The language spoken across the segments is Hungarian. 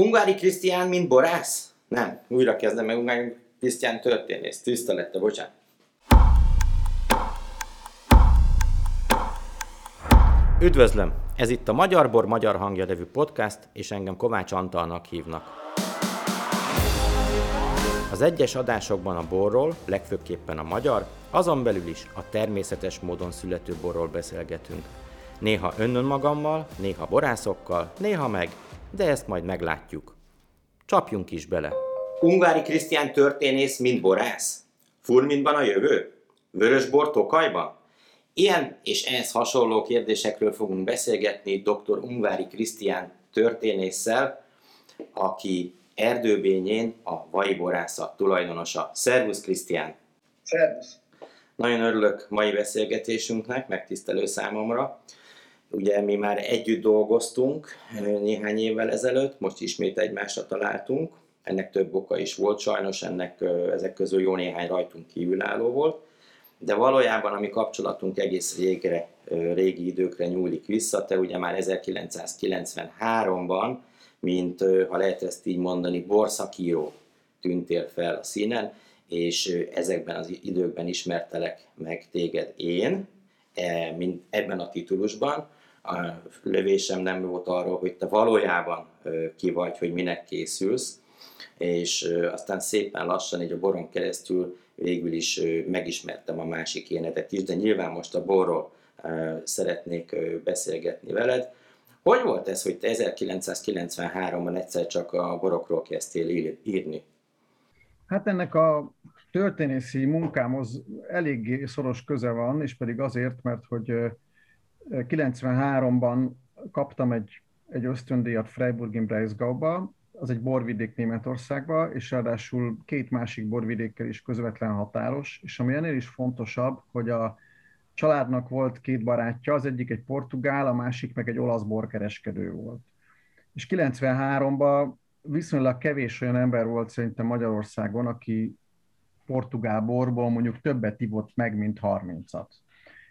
Ungári Krisztián, mint borász? Nem, újra kezdem meg Ungári Krisztián történész. Tisztelette, bocsánat. Üdvözlöm! Ez itt a Magyar Bor Magyar Hangja nevű podcast, és engem Kovács Antalnak hívnak. Az egyes adásokban a borról, legfőképpen a magyar, azon belül is a természetes módon születő borról beszélgetünk. Néha önnön magammal, néha borászokkal, néha meg, de ezt majd meglátjuk. Csapjunk is bele. Ungári Krisztián történész, mint borász? Furmintban a jövő? Vörös bor Tokajban? Ilyen és ehhez hasonló kérdésekről fogunk beszélgetni dr. Ungvári Krisztián történésszel, aki erdőbényén a vajborászat tulajdonosa. Szervusz Krisztián! Szervusz! Nagyon örülök mai beszélgetésünknek, megtisztelő számomra. Ugye mi már együtt dolgoztunk néhány évvel ezelőtt, most ismét egymásra találtunk. Ennek több oka is volt, sajnos ennek ezek közül jó néhány rajtunk kívülálló volt. De valójában a mi kapcsolatunk egész régre, régi időkre nyúlik vissza. Te ugye már 1993-ban, mint ha lehet ezt így mondani, borszakíró tűntél fel a színen, és ezekben az időkben ismertelek meg téged én, mint ebben a titulusban. A lövésem nem volt arról, hogy te valójában ki vagy, hogy minek készülsz, és aztán szépen lassan így a boron keresztül végül is megismertem a másik énetet is, de nyilván most a borról szeretnék beszélgetni veled. Hogy volt ez, hogy te 1993-ban egyszer csak a borokról kezdtél írni? Hát ennek a történészi munkámhoz elég szoros köze van, és pedig azért, mert hogy 93-ban kaptam egy, egy ösztöndíjat Freiburg Breisgauba, az egy borvidék Németországba, és ráadásul két másik borvidékkel is közvetlen határos, és ami ennél is fontosabb, hogy a családnak volt két barátja, az egyik egy portugál, a másik meg egy olasz borkereskedő volt. És 93-ban viszonylag kevés olyan ember volt szerintem Magyarországon, aki portugál borból mondjuk többet ivott meg, mint 30-at.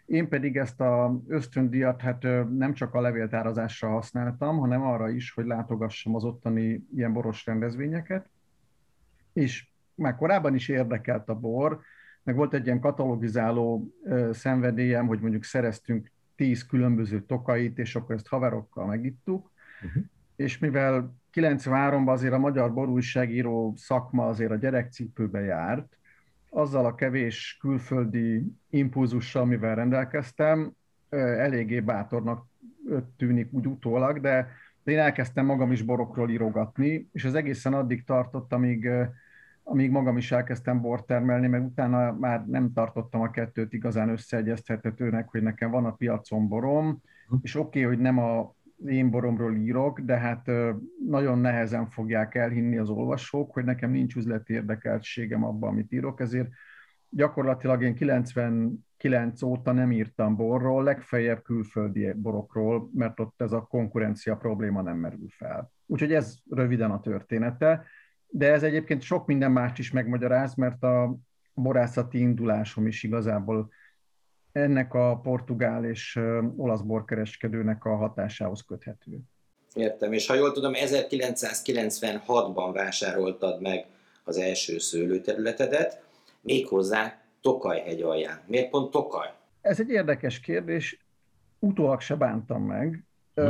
Én pedig ezt a ösztöndíjat hát nem csak a levéltározásra használtam, hanem arra is, hogy látogassam az ottani ilyen boros rendezvényeket, és már korábban is érdekelt a bor, meg volt egy ilyen katalogizáló szenvedélyem, hogy mondjuk szereztünk tíz különböző tokait, és akkor ezt haverokkal megittuk, uh-huh. és mivel 93-ban azért a magyar borújságíró szakma azért a gyerekcipőbe járt, azzal a kevés külföldi impulzussal, amivel rendelkeztem, eléggé bátornak tűnik úgy utólag, de én elkezdtem magam is borokról írogatni, és az egészen addig tartott, amíg, amíg magam is elkezdtem bort termelni, meg utána már nem tartottam a kettőt igazán összeegyeztethetőnek, hogy nekem van a piacon borom, hm. és oké, okay, hogy nem a én boromról írok, de hát nagyon nehezen fogják elhinni az olvasók, hogy nekem nincs üzleti érdekeltségem abban, amit írok, ezért gyakorlatilag én 99 óta nem írtam borról, legfeljebb külföldi borokról, mert ott ez a konkurencia probléma nem merül fel. Úgyhogy ez röviden a története, de ez egyébként sok minden mást is megmagyaráz, mert a borászati indulásom is igazából ennek a portugál és olasz borkereskedőnek a hatásához köthető. Értem, és ha jól tudom, 1996-ban vásároltad meg az első szőlőterületedet, méghozzá Tokaj-hegy alján. Miért pont Tokaj? Ez egy érdekes kérdés, utólag se bántam meg. Hm.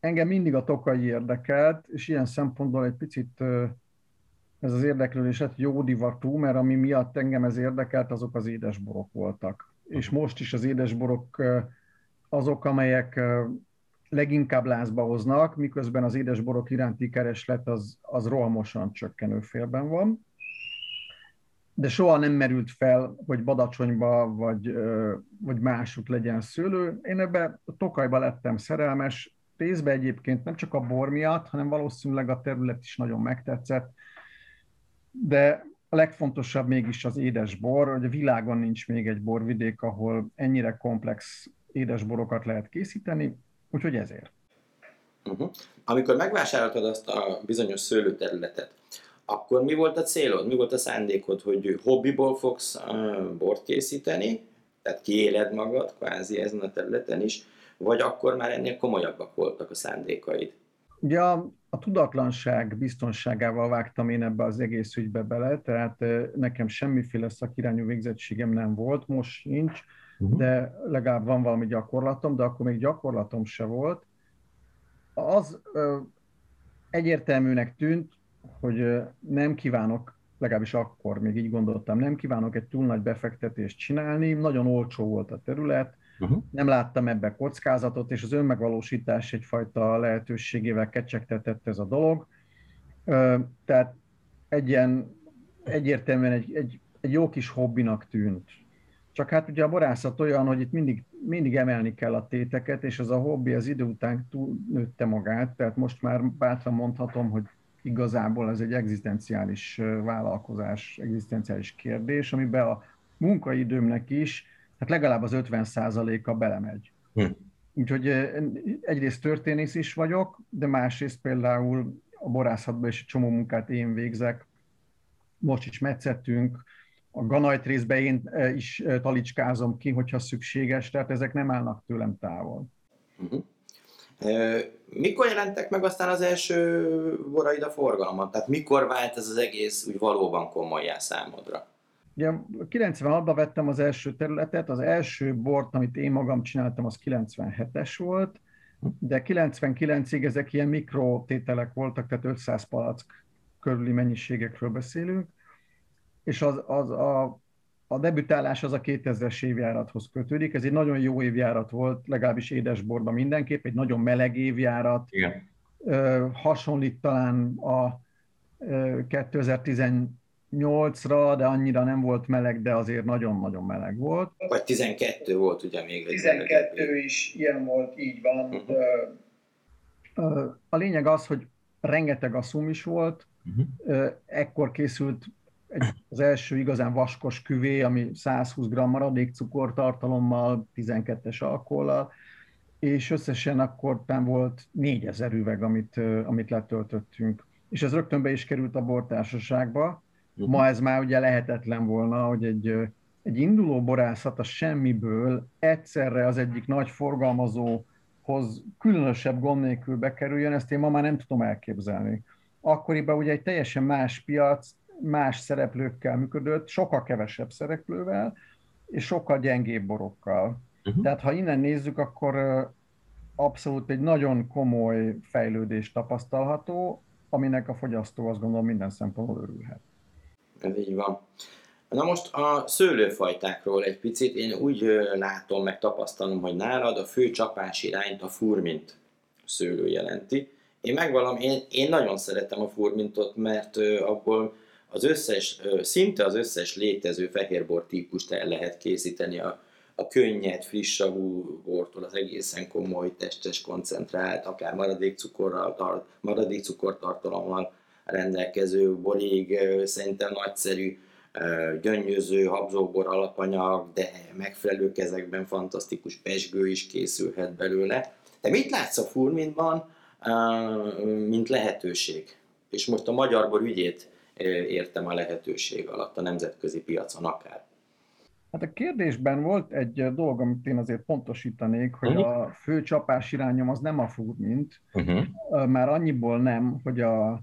Engem mindig a Tokaj érdekelt, és ilyen szempontból egy picit ez az érdeklődés hát jó divatú, mert ami miatt engem ez érdekelt, azok az édesborok voltak és most is az édesborok azok, amelyek leginkább lázba hoznak, miközben az édesborok iránti kereslet az, az rohamosan csökkenő félben van. De soha nem merült fel, hogy Badacsonyba vagy, vagy másút legyen szőlő. Én ebbe a Tokajba lettem szerelmes, részben egyébként nem csak a bor miatt, hanem valószínűleg a terület is nagyon megtetszett. De a legfontosabb mégis az édesbor, hogy a világon nincs még egy borvidék, ahol ennyire komplex édesborokat lehet készíteni, úgyhogy ezért. Uh-huh. Amikor megvásároltad azt a bizonyos szőlőterületet, akkor mi volt a célod, mi volt a szándékod, hogy hobbiból fogsz uh, bort készíteni, tehát kiéled magad kvázi ezen a területen is, vagy akkor már ennél komolyabbak voltak a szándékaid? Ugye a, a tudatlanság biztonságával vágtam én ebbe az egész ügybe bele, tehát nekem semmiféle szakirányú végzettségem nem volt, most nincs, uh-huh. de legalább van valami gyakorlatom, de akkor még gyakorlatom se volt. Az ö, egyértelműnek tűnt, hogy nem kívánok, legalábbis akkor még így gondoltam, nem kívánok egy túl nagy befektetést csinálni, nagyon olcsó volt a terület, uh-huh. nem láttam ebbe kockázatot, és az önmegvalósítás egyfajta lehetőségével kecsegtetett ez a dolog. Tehát egy ilyen egyértelműen egy, egy, egy jó kis hobbinak tűnt. Csak hát ugye a borászat olyan, hogy itt mindig, mindig emelni kell a téteket, és ez a hobbi az idő után túl nőtte magát, tehát most már bátran mondhatom, hogy igazából ez egy egzisztenciális vállalkozás, egzisztenciális kérdés, amiben a munkaidőmnek is hát legalább az 50%-a belemegy. Hm. Úgyhogy egyrészt történész is vagyok, de másrészt például a borászatban is egy csomó munkát én végzek. Most is metszettünk, a ganajt részben én is talicskázom ki, hogyha szükséges, tehát ezek nem állnak tőlem távol. Uh-huh. Mikor jelentek meg aztán az első boraid a forgalomban? Tehát mikor vált ez az egész úgy valóban komolyá számodra? Ugye 96-ban vettem az első területet, az első bort, amit én magam csináltam, az 97-es volt, de 99-ig ezek ilyen mikrotételek voltak, tehát 500 palack körüli mennyiségekről beszélünk, és az, az a, a debütálás az a 2000-es évjárathoz kötődik. Ez egy nagyon jó évjárat volt, legalábbis édesborban mindenképp, egy nagyon meleg évjárat. Igen. hasonlít talán a 2018-ra, de annyira nem volt meleg, de azért nagyon-nagyon meleg volt. Vagy 12 volt ugye még. 12 is ilyen volt, így van. Uh-huh. A lényeg az, hogy rengeteg asszum is volt, uh-huh. ekkor készült egy, az első igazán vaskos küvé, ami 120 g maradék cukortartalommal, 12-es alkollal, és összesen akkor volt 4000 üveg, amit, amit letöltöttünk. És ez rögtön be is került a bortársaságba. Ma ez már ugye lehetetlen volna, hogy egy, egy induló borászat a semmiből egyszerre az egyik nagy forgalmazóhoz különösebb gond nélkül bekerüljön, ezt én ma már nem tudom elképzelni. Akkoriban ugye egy teljesen más piac, más szereplőkkel működött, sokkal kevesebb szereplővel, és sokkal gyengébb borokkal. Uh-huh. Tehát ha innen nézzük, akkor abszolút egy nagyon komoly fejlődés tapasztalható, aminek a fogyasztó azt gondolom minden szempontból örülhet. Ez így van. Na most a szőlőfajtákról egy picit, én úgy látom, meg tapasztalom, hogy nálad a fő csapás irányt a furmint szőlő jelenti. Én megvalom, én, én nagyon szeretem a furmintot, mert abból az összes, szinte az összes létező fehérbor típust el lehet készíteni a, a könnyed, friss savú bortól az egészen komoly, testes, koncentrált, akár maradék, cukorral, maradék cukortartalommal rendelkező borig, szerintem nagyszerű, gyöngyöző, habzóbor alapanyag, de megfelelő kezekben fantasztikus pesgő is készülhet belőle. De mit látsz a furmintban, mint lehetőség? És most a magyar bor ügyét értem a lehetőség alatt a nemzetközi piacon akár. Hát a kérdésben volt egy dolog, amit én azért pontosítanék, hogy uh-huh. a fő csapás irányom az nem a furmint, uh-huh. már annyiból nem, hogy a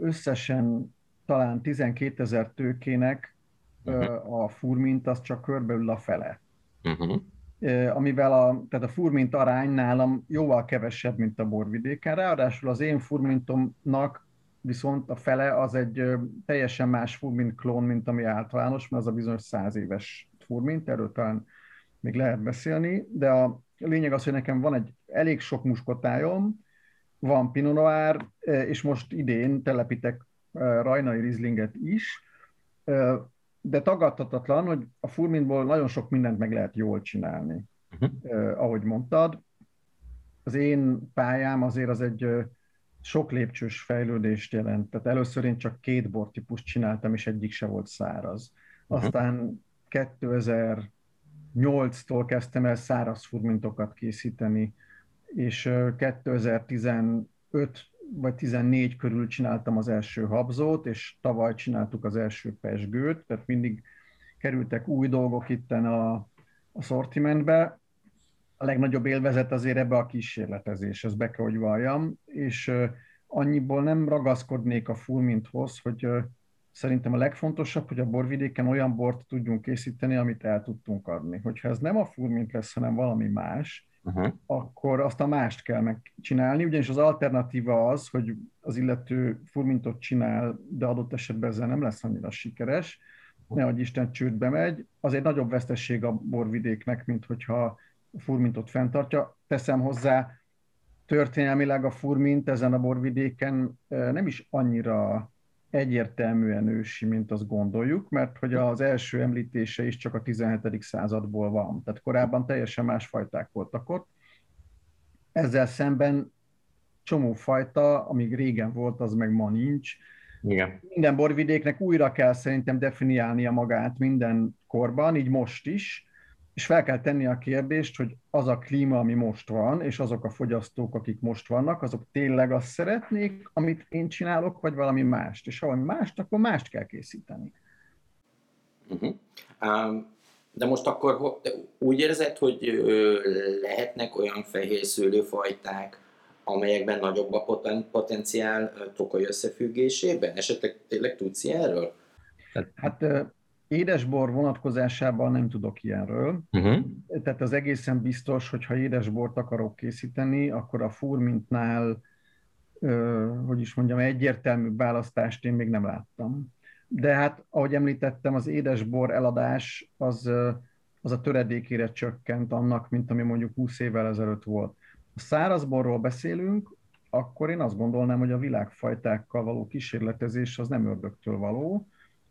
összesen talán 12 ezer tőkének uh-huh. a furmint az csak körbeül a fele. Uh-huh. Amivel a, tehát a furmint arány nálam jóval kevesebb, mint a borvidéken. Ráadásul az én furmintomnak viszont a fele az egy teljesen más furmint klón, mint ami általános, mert az a bizonyos száz éves furmint, erről talán még lehet beszélni, de a lényeg az, hogy nekem van egy elég sok muskotályom, van Pinot Noir, és most idén telepítek rajnai rizlinget is, de tagadhatatlan, hogy a furmintból nagyon sok mindent meg lehet jól csinálni, uh-huh. ahogy mondtad. Az én pályám azért az egy sok lépcsős fejlődést jelent. Tehát először én csak két bortípust csináltam, és egyik se volt száraz. Uh-huh. Aztán 2008-tól kezdtem el száraz furmintokat készíteni, és 2015 vagy 14 körül csináltam az első habzót, és tavaly csináltuk az első pesgőt, tehát mindig kerültek új dolgok itten a, a szortimentbe, a legnagyobb élvezet azért ebbe a kísérletezés, ez be kell, hogy valljam, és annyiból nem ragaszkodnék a fulminthoz, hogy szerintem a legfontosabb, hogy a borvidéken olyan bort tudjunk készíteni, amit el tudtunk adni. Hogyha ez nem a fulmint lesz, hanem valami más, uh-huh. akkor azt a mást kell megcsinálni, ugyanis az alternatíva az, hogy az illető fulmintot csinál, de adott esetben ezzel nem lesz annyira sikeres, nehogy Isten csődbe megy, az egy nagyobb vesztesség a borvidéknek, mint hogyha furmintot fenntartja. Teszem hozzá, történelmileg a furmint ezen a borvidéken nem is annyira egyértelműen ősi, mint azt gondoljuk, mert hogy az első említése is csak a 17. századból van. Tehát korábban teljesen más fajták voltak ott. Ezzel szemben csomó fajta, amíg régen volt, az meg ma nincs. Igen. Minden borvidéknek újra kell szerintem definiálnia magát minden korban, így most is, és fel kell tenni a kérdést, hogy az a klíma, ami most van, és azok a fogyasztók, akik most vannak, azok tényleg azt szeretnék, amit én csinálok, vagy valami mást. És ha valami mást, akkor mást kell készíteni. Uh-huh. Um, de most akkor úgy érzed, hogy lehetnek olyan fehér szőlőfajták, amelyekben nagyobb a poten- potenciál tokaj összefüggésében? Esetleg tényleg tudsz ilyenről? Hát Édesbor vonatkozásában nem tudok ilyenről. Uh-huh. Tehát az egészen biztos, hogy ha édesbort akarok készíteni, akkor a furmintnál, hogy is mondjam, egyértelmű választást én még nem láttam. De hát, ahogy említettem, az édesbor eladás az, az a töredékére csökkent annak, mint ami mondjuk 20 évvel ezelőtt volt. Ha szárazborról beszélünk, akkor én azt gondolnám, hogy a világfajtákkal való kísérletezés az nem ördögtől való,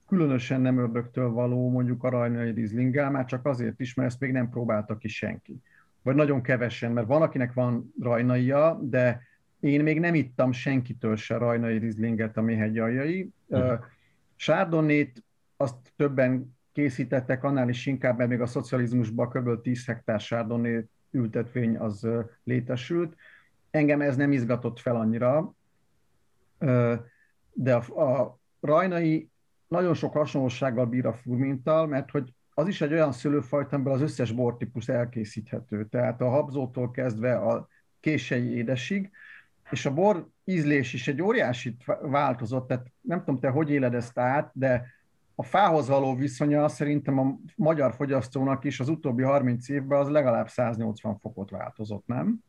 különösen nem ördögtől való mondjuk a rajnai rizlinggel, már csak azért is, mert ezt még nem próbálta ki senki. Vagy nagyon kevesen, mert van, akinek van rajnaia, de én még nem ittam senkitől se rajnai rizlinget a méhegy aljai. Uh-huh. Sárdonnét azt többen készítettek, annál is inkább, mert még a szocializmusban kb. 10 hektár sárdonné ültetvény az létesült. Engem ez nem izgatott fel annyira, de a, a rajnai nagyon sok hasonlósággal bír a furmintal, mert hogy az is egy olyan szőlőfajta, amiből az összes bortípus elkészíthető. Tehát a habzótól kezdve a kései édesig, és a bor ízlés is egy óriásit változott, tehát nem tudom, te hogy éled ezt át, de a fához való viszonya szerintem a magyar fogyasztónak is az utóbbi 30 évben az legalább 180 fokot változott, nem?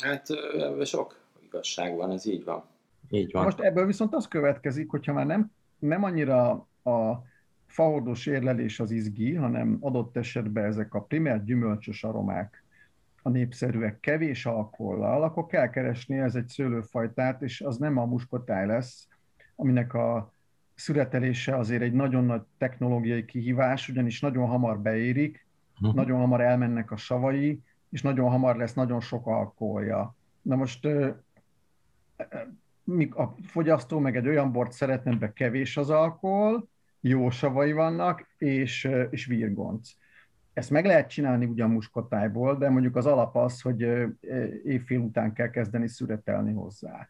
Hát sok igazság van, ez így van. Így van. Most ebből viszont az következik, hogyha már nem, nem annyira a fahordós érlelés az izgi, hanem adott esetben ezek a primer gyümölcsös aromák a népszerűek kevés alkollal, akkor kell keresni ez egy szőlőfajtát, és az nem a muskotáj lesz, aminek a születelése azért egy nagyon nagy technológiai kihívás, ugyanis nagyon hamar beérik, uh-huh. nagyon hamar elmennek a savai, és nagyon hamar lesz nagyon sok alkoholja. Na most a fogyasztó meg egy olyan bort szeretne, be kevés az alkohol, jó savai vannak, és, és virgonc. Ezt meg lehet csinálni ugyan muskotájból, de mondjuk az alap az, hogy évfél után kell kezdeni szüretelni hozzá.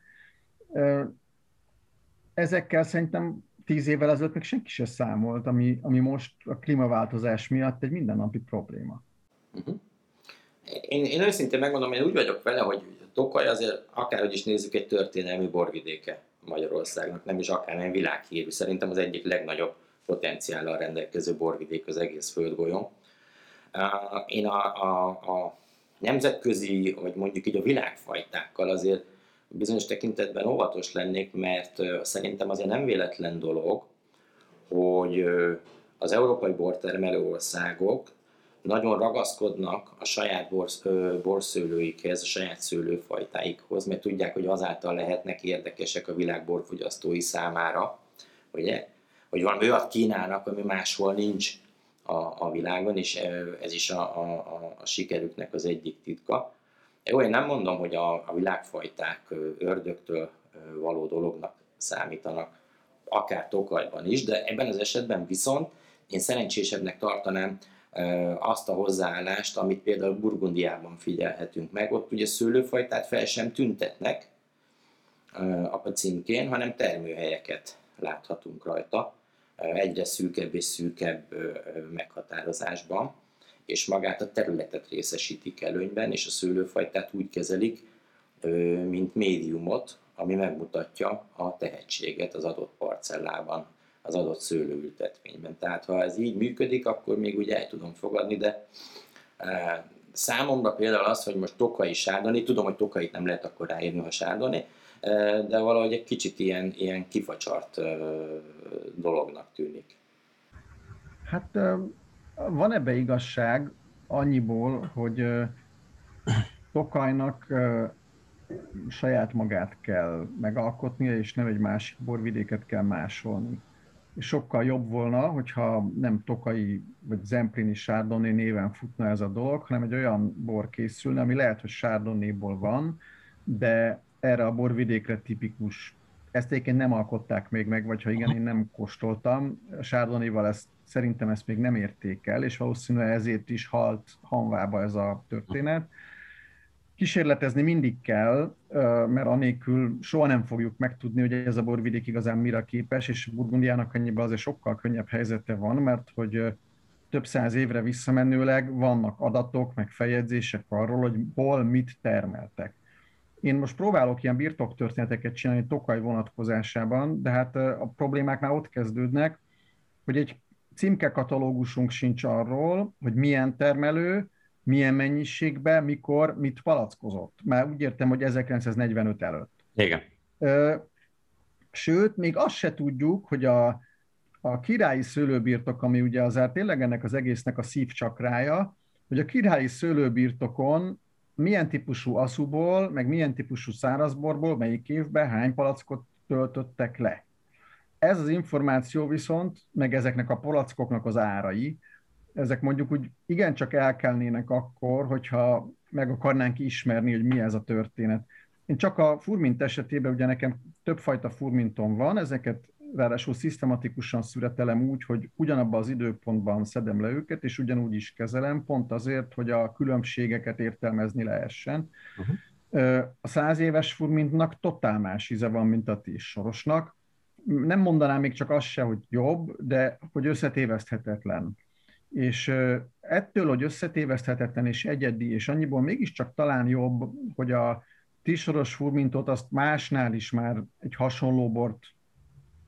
Ezekkel szerintem tíz évvel ezelőtt még senki sem számolt, ami, ami most a klímaváltozás miatt egy mindennapi probléma. Uh-huh. Én, én őszintén megmondom, én úgy vagyok vele, hogy Tokaj azért akárhogy is nézzük egy történelmi borvidéke Magyarországnak, nem is akár világhírű. Szerintem az egyik legnagyobb potenciállal rendelkező borvidék az egész földgolyón. Én a, a, a nemzetközi, vagy mondjuk így a világfajtákkal azért bizonyos tekintetben óvatos lennék, mert szerintem azért nem véletlen dolog, hogy az európai bortermelő országok nagyon ragaszkodnak a saját borsz, borszőlőikhez, a saját szőlőfajtáikhoz, mert tudják, hogy azáltal lehetnek érdekesek a világ borfogyasztói számára, ugye? hogy valami olyat kínálnak, ami máshol nincs a, a világon, és ez is a, a, a sikerüknek az egyik titka. Jó, én nem mondom, hogy a, a világfajták ördögtől való dolognak számítanak, akár Tokajban is, de ebben az esetben viszont én szerencsésebbnek tartanám azt a hozzáállást, amit például Burgundiában figyelhetünk meg. Ott ugye szőlőfajtát fel sem tüntetnek a címkén, hanem termőhelyeket láthatunk rajta, egyre szűkebb és szűkebb meghatározásban. és magát a területet részesítik előnyben, és a szőlőfajtát úgy kezelik, mint médiumot, ami megmutatja a tehetséget az adott parcellában, az adott szőlőültetvényben. Tehát ha ez így működik, akkor még úgy el tudom fogadni, de számomra például az, hogy most tokai sárdani, tudom, hogy tokait nem lehet akkor ráírni, ha sárdani, de valahogy egy kicsit ilyen, ilyen kifacsart dolognak tűnik. Hát van ebbe igazság annyiból, hogy Tokajnak saját magát kell megalkotnia, és nem egy másik borvidéket kell másolni. Sokkal jobb volna, hogyha nem Tokai vagy Zemplini Chardonnay néven futna ez a dolog, hanem egy olyan bor készülne, ami lehet, hogy Chardonnayból van, de erre a borvidékre tipikus. Ezt egyébként nem alkották még meg, vagy ha igen, én nem kóstoltam. Chardonnayval ezt, szerintem ezt még nem érték el, és valószínűleg ezért is halt hanvába ez a történet kísérletezni mindig kell, mert anélkül soha nem fogjuk megtudni, hogy ez a borvidék igazán mire képes, és Burgundiának annyiban azért sokkal könnyebb helyzete van, mert hogy több száz évre visszamenőleg vannak adatok, meg feljegyzések arról, hogy hol mit termeltek. Én most próbálok ilyen birtoktörténeteket csinálni Tokaj vonatkozásában, de hát a problémák már ott kezdődnek, hogy egy címkekatalógusunk sincs arról, hogy milyen termelő, milyen mennyiségben, mikor, mit palackozott. Már úgy értem, hogy 1945 előtt. Igen. Sőt, még azt se tudjuk, hogy a, a királyi szőlőbirtok, ami ugye azért tényleg ennek az egésznek a szívcsakrája, hogy a királyi szőlőbirtokon milyen típusú aszúból, meg milyen típusú szárazborból, melyik évben hány palackot töltöttek le. Ez az információ viszont, meg ezeknek a palackoknak az árai, ezek mondjuk úgy igencsak elkelnének akkor, hogyha meg akarnánk ismerni, hogy mi ez a történet. Én csak a furmint esetében, ugye nekem többfajta furmintom van, ezeket ráadásul szisztematikusan születelem úgy, hogy ugyanabban az időpontban szedem le őket, és ugyanúgy is kezelem, pont azért, hogy a különbségeket értelmezni lehessen. Uh-huh. A száz éves furmintnak totál más íze van, mint a tíz sorosnak. Nem mondanám még csak azt se, hogy jobb, de hogy összetéveszthetetlen és ettől, hogy összetéveszthetetlen és egyedi, és annyiból mégiscsak talán jobb, hogy a tisoros furmintot azt másnál is már egy hasonló bort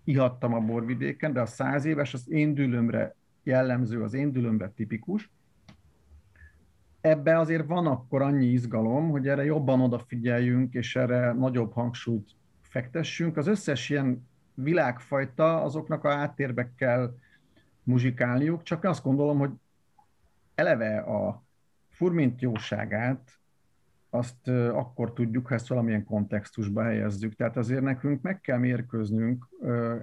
ihattam a borvidéken, de a száz éves az én dülömre jellemző, az én dülömre tipikus. Ebben azért van akkor annyi izgalom, hogy erre jobban odafigyeljünk, és erre nagyobb hangsúlyt fektessünk. Az összes ilyen világfajta, azoknak a áttérbe kell muzsikálniuk, csak azt gondolom, hogy eleve a furmint jóságát azt akkor tudjuk, ha ezt valamilyen kontextusba helyezzük. Tehát azért nekünk meg kell mérkőznünk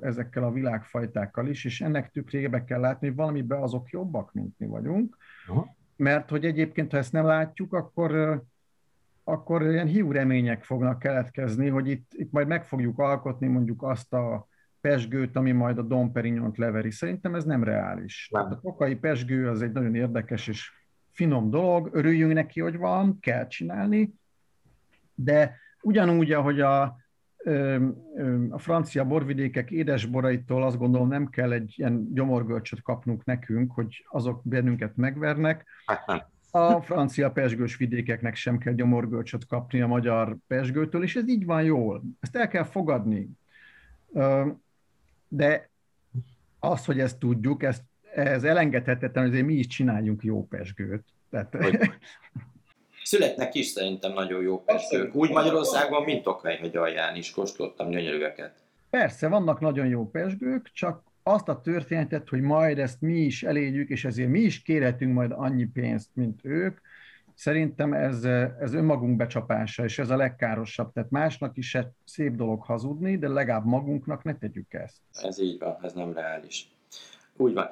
ezekkel a világfajtákkal is, és ennek tükrébe kell látni, hogy valamiben azok jobbak, mint mi vagyunk. Aha. Mert hogy egyébként, ha ezt nem látjuk, akkor, akkor ilyen hiú remények fognak keletkezni, hogy itt, itt majd meg fogjuk alkotni mondjuk azt a pesgőt, ami majd a Dom Perignont leveri. Szerintem ez nem reális. Nem. A tokai pesgő az egy nagyon érdekes és finom dolog, örüljünk neki, hogy van, kell csinálni, de ugyanúgy, ahogy a, a francia borvidékek édesboraitól azt gondolom nem kell egy ilyen gyomorgölcsöt kapnunk nekünk, hogy azok bennünket megvernek. Hát a francia pesgős vidékeknek sem kell gyomorgölcsöt kapni a magyar pesgőtől, és ez így van jól. Ezt el kell fogadni de az, hogy ezt tudjuk, ezt, ez elengedhetetlen, hogy mi is csináljunk jó pesgőt. Tehát... Születnek is szerintem nagyon jó pesgők. Úgy Magyarországon, mint Tokajhegy alján is kóstoltam gyönyörűeket. Persze, vannak nagyon jó pesgők, csak azt a történetet, hogy majd ezt mi is elégyük, és ezért mi is kérhetünk majd annyi pénzt, mint ők, Szerintem ez, ez önmagunk becsapása, és ez a legkárosabb. Tehát másnak is egy szép dolog hazudni, de legalább magunknak ne tegyük ezt. Ez így van, ez nem reális. Úgy van.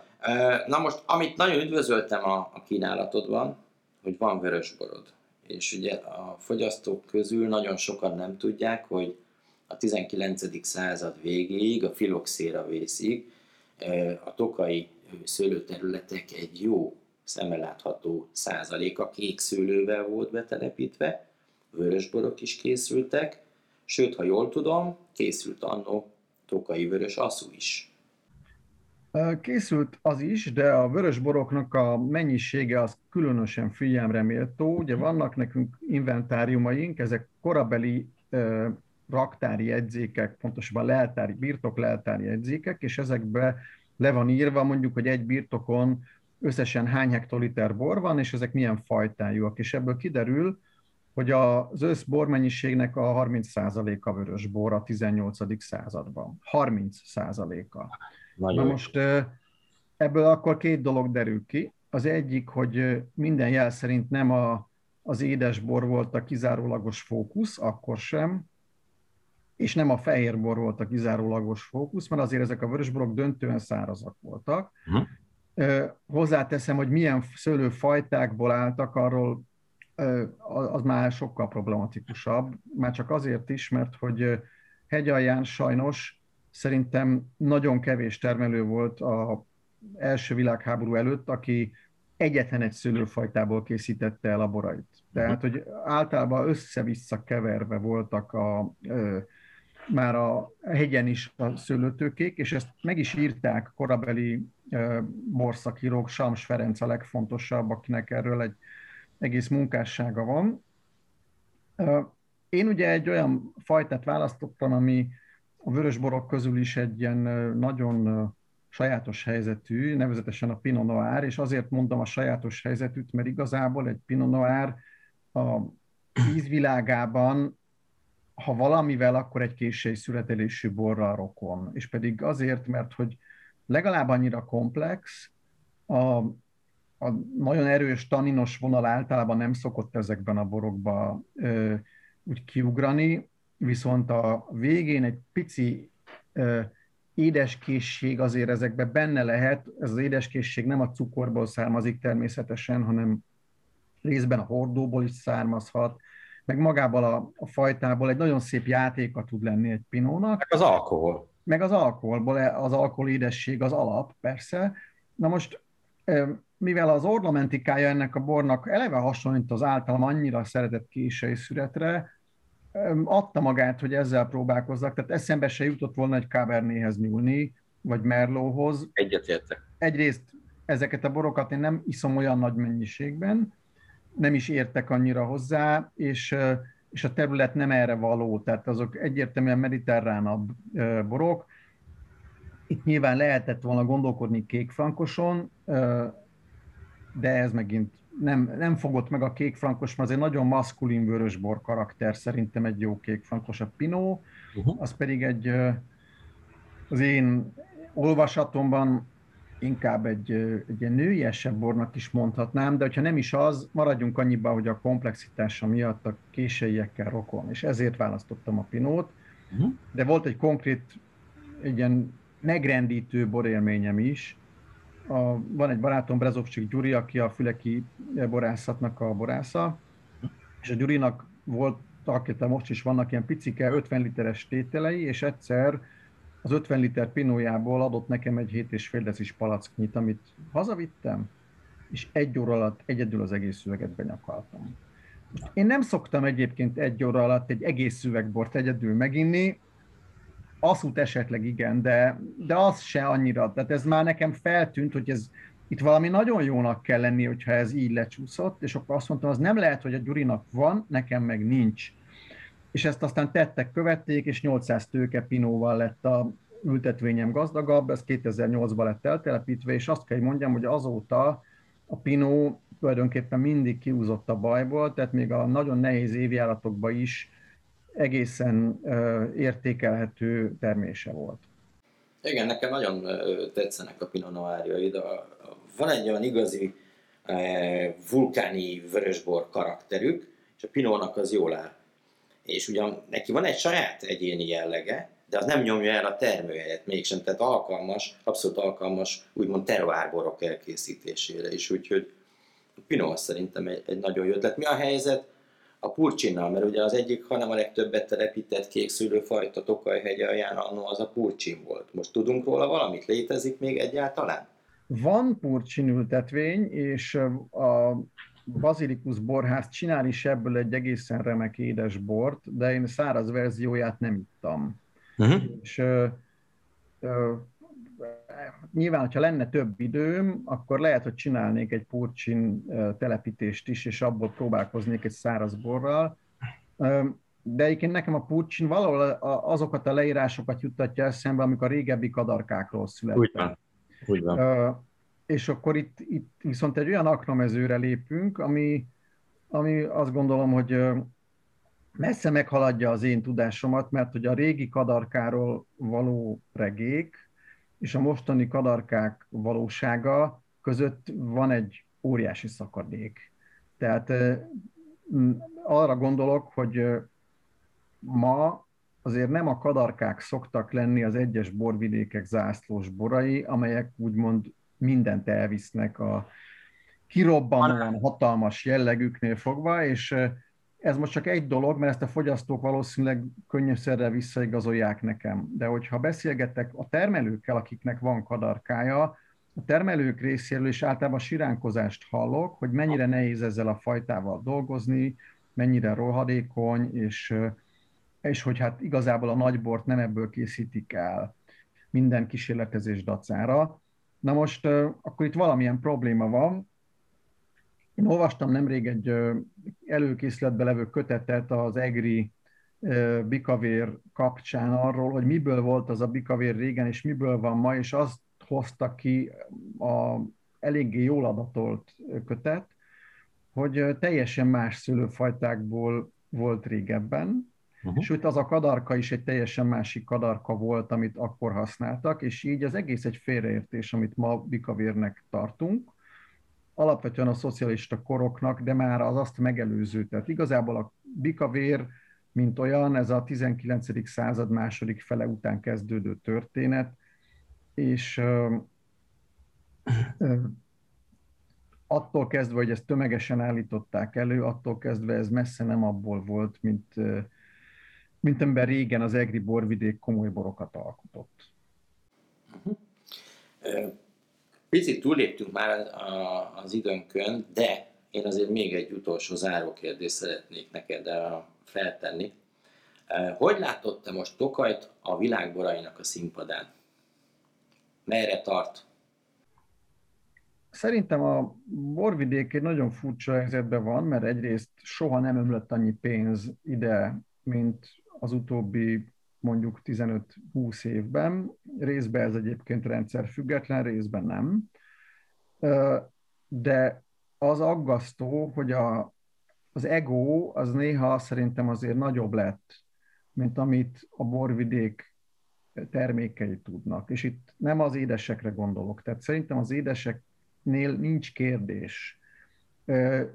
Na most, amit nagyon üdvözöltem a, a kínálatodban, hogy van vörösborod. És ugye a fogyasztók közül nagyon sokan nem tudják, hogy a 19. század végéig, a filoxéra vészig a tokai szőlőterületek egy jó szemmel látható százaléka kék szőlővel volt betelepítve, vörösborok is készültek, sőt, ha jól tudom, készült annó tokai vörös aszú is. Készült az is, de a vörös boroknak a mennyisége az különösen figyelemre méltó. Ugye vannak nekünk inventáriumaink, ezek korabeli raktári jegyzékek, pontosabban leltári, birtok leltári jegyzékek, és ezekbe le van írva mondjuk, hogy egy birtokon összesen hány hektoliter bor van, és ezek milyen fajtájúak, és ebből kiderül, hogy az össz bormennyiségnek a 30%-a vörös bor a 18. században. 30%-a. Na most ebből akkor két dolog derül ki. Az egyik, hogy minden jel szerint nem a, az édesbor volt a kizárólagos fókusz, akkor sem, és nem a fehérbor volt a kizárólagos fókusz, mert azért ezek a vörösborok döntően szárazak voltak. Uh-huh. Hozzáteszem, hogy milyen szőlőfajtákból álltak, arról az már sokkal problematikusabb, már csak azért is, mert hogy hegyalján sajnos szerintem nagyon kevés termelő volt a első világháború előtt, aki egyetlen egy szőlőfajtából készítette el a borait. Tehát, hogy általában össze-vissza keverve voltak a, már a hegyen is a szőlőtőkék, és ezt meg is írták korabeli borszakírók, Sams Ferenc a legfontosabb, akinek erről egy egész munkássága van. Én ugye egy olyan fajtát választottam, ami a vörösborok közül is egy ilyen nagyon sajátos helyzetű, nevezetesen a Pinot Noir, és azért mondom a sajátos helyzetűt, mert igazából egy Pinot Noir a vízvilágában, ha valamivel, akkor egy késői születelésű borral rokon. És pedig azért, mert hogy legalább annyira komplex, a, a nagyon erős taninos vonal általában nem szokott ezekben a borokba ö, úgy kiugrani, viszont a végén egy pici ö, édeskészség azért ezekben benne lehet. Ez az édeskészség nem a cukorból származik természetesen, hanem részben a hordóból is származhat, meg magából a, a fajtából egy nagyon szép játéka tud lenni egy pinónak. Meg az alkohol. Meg az alkoholból, az alkohol édesség az alap, persze. Na most, mivel az ornamentikája ennek a bornak eleve hasonlít az általam annyira szeretett késői szüretre, adta magát, hogy ezzel próbálkozzak, tehát eszembe se jutott volna egy Cabernethez nyúlni, vagy Merlóhoz. Egyetértek. Egyrészt ezeket a borokat én nem iszom olyan nagy mennyiségben, nem is értek annyira hozzá, és, és a terület nem erre való, tehát azok egyértelműen mediterránabb borok. Itt nyilván lehetett volna gondolkodni kékfrankoson, de ez megint nem, nem fogott meg a kékfrankos, mert az egy nagyon maszkulin vörösbor karakter, szerintem egy jó kékfrankos. A Pinó, uh-huh. az pedig egy, az én olvasatomban inkább egy, egy ilyen nőiesebb bornak is mondhatnám, de hogyha nem is az, maradjunk annyiba, hogy a komplexitása miatt a késeiekkel rokon, és ezért választottam a Pinót, uh-huh. de volt egy konkrét, egy ilyen megrendítő borélményem is, a, van egy barátom, Brezovcsik Gyuri, aki a füleki borászatnak a borásza, és a Gyurinak volt, akit most is vannak ilyen picike 50 literes tételei, és egyszer az 50 liter pinójából adott nekem egy 7,5 decis palacknyit, amit hazavittem, és egy óra alatt egyedül az egész szüveget benyakaltam. Én nem szoktam egyébként egy óra alatt egy egész szüvegbort egyedül meginni, Aszút esetleg igen, de, de az se annyira. Tehát ez már nekem feltűnt, hogy ez itt valami nagyon jónak kell lenni, hogyha ez így lecsúszott, és akkor azt mondtam, az nem lehet, hogy a Gyurinak van, nekem meg nincs. És ezt aztán tettek, követték, és 800 tőke pinóval lett a ültetvényem gazdagabb, ez 2008-ban lett eltelepítve, és azt kell, hogy mondjam, hogy azóta a pinó tulajdonképpen mindig kiúzott a bajból, tehát még a nagyon nehéz évjáratokban is egészen értékelhető termése volt. Igen, nekem nagyon tetszenek a Pinot Noirjai, de van egy olyan igazi vulkáni vörösbor karakterük, és a Pinónak az jól áll. És ugyan neki van egy saját egyéni jellege, de az nem nyomja el a termőhelyet mégsem, tehát alkalmas, abszolút alkalmas úgymond terroárborok elkészítésére is, úgyhogy a Pinot szerintem egy, egy nagyon jó ötlet. Mi a helyzet a purcsinnal, mert ugye az egyik, hanem a legtöbbet telepített kék szülőfajta Tokaj-hegy alján annó az a purcsin volt. Most tudunk róla valamit? Létezik még egyáltalán? Van purcsin ültetvény, és a Bazilikus borház csinál is ebből egy egészen remek édes bort, de én száraz verzióját nem ittam. Uh-huh. És ö, ö, nyilván, hogyha lenne több időm, akkor lehet, hogy csinálnék egy purcsin telepítést is, és abból próbálkoznék egy száraz borral. De egyébként nekem a purcsin valahol azokat a leírásokat juttatja eszembe, amikor a régebbi kadarkákról születtek. Úgy van. Úgy van. És akkor itt, itt viszont egy olyan aknamezőre lépünk, ami, ami azt gondolom, hogy messze meghaladja az én tudásomat, mert hogy a régi kadarkáról való regék és a mostani kadarkák valósága között van egy óriási szakadék. Tehát arra gondolok, hogy ma azért nem a kadarkák szoktak lenni az egyes borvidékek zászlós borai, amelyek úgymond mindent elvisznek a kirobbanóan hatalmas jellegüknél fogva, és ez most csak egy dolog, mert ezt a fogyasztók valószínűleg könnyűszerrel visszaigazolják nekem. De hogyha beszélgetek a termelőkkel, akiknek van kadarkája, a termelők részéről is általában siránkozást hallok, hogy mennyire nehéz ezzel a fajtával dolgozni, mennyire rohadékony, és, és hogy hát igazából a nagybort nem ebből készítik el minden kísérletezés dacára. Na most akkor itt valamilyen probléma van, én olvastam nemrég egy előkészületbe levő kötetet az EGRI bikavér kapcsán arról, hogy miből volt az a bikavér régen, és miből van ma, és azt hozta ki a eléggé jól adatolt kötet, hogy teljesen más szülőfajtákból volt régebben, uh-huh. sőt az a kadarka is egy teljesen másik kadarka volt, amit akkor használtak, és így az egész egy félreértés, amit ma bikavérnek tartunk, alapvetően a szocialista koroknak, de már az azt megelőző. Tehát igazából a bikavér, mint olyan, ez a 19. század második fele után kezdődő történet, és ö, ö, attól kezdve, hogy ezt tömegesen állították elő, attól kezdve ez messze nem abból volt, mint, mint ember régen az egri borvidék komoly borokat alkotott. Picit túléptünk már az időnkön, de én azért még egy utolsó zárókérdést szeretnék neked feltenni. Hogy látod te most Tokajt a világborainak a színpadán? Merre tart? Szerintem a borvidék egy nagyon furcsa helyzetben van, mert egyrészt soha nem ömlött annyi pénz ide, mint az utóbbi mondjuk 15-20 évben. Részben ez egyébként rendszer független, részben nem. De az aggasztó, hogy a, az ego az néha szerintem azért nagyobb lett, mint amit a borvidék termékei tudnak. És itt nem az édesekre gondolok. Tehát szerintem az édeseknél nincs kérdés.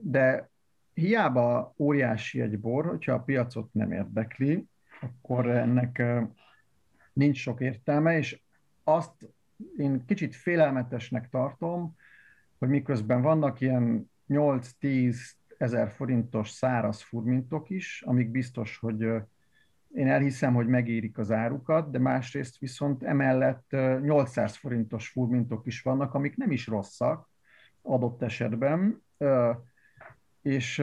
De hiába óriási egy bor, hogyha a piacot nem érdekli, akkor ennek nincs sok értelme, és azt én kicsit félelmetesnek tartom, hogy miközben vannak ilyen 8-10 ezer forintos száraz furmintok is, amik biztos, hogy én elhiszem, hogy megérik az árukat, de másrészt viszont emellett 800 forintos furmintok is vannak, amik nem is rosszak adott esetben, és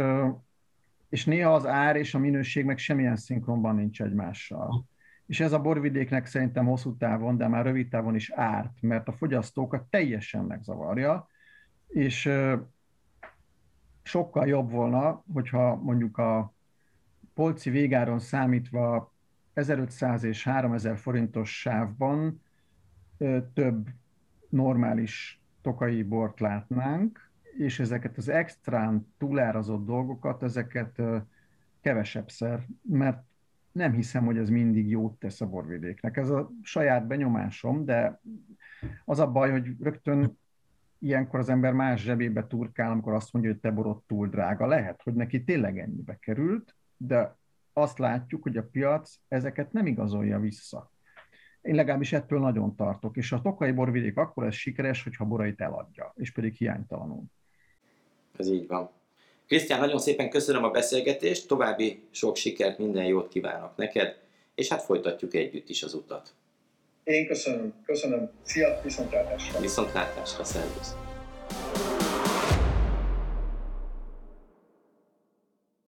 és néha az ár és a minőség meg semmilyen szinkronban nincs egymással. És ez a borvidéknek szerintem hosszú távon, de már rövid távon is árt, mert a fogyasztókat teljesen megzavarja, és sokkal jobb volna, hogyha mondjuk a polci végáron számítva 1500 és 3000 forintos sávban több normális tokai bort látnánk, és ezeket az extrán túlárazott dolgokat, ezeket kevesebbszer, mert nem hiszem, hogy ez mindig jót tesz a borvidéknek. Ez a saját benyomásom, de az a baj, hogy rögtön ilyenkor az ember más zsebébe turkál, amikor azt mondja, hogy te borod túl drága. Lehet, hogy neki tényleg ennyibe került, de azt látjuk, hogy a piac ezeket nem igazolja vissza. Én legalábbis ettől nagyon tartok, és a tokai borvidék akkor ez sikeres, hogyha borait eladja, és pedig hiánytalanul. Ez így van. Krisztián, nagyon szépen köszönöm a beszélgetést, további sok sikert, minden jót kívánok neked, és hát folytatjuk együtt is az utat. Én köszönöm, köszönöm. Szia, viszontlátásra. Viszontlátásra, szervusz.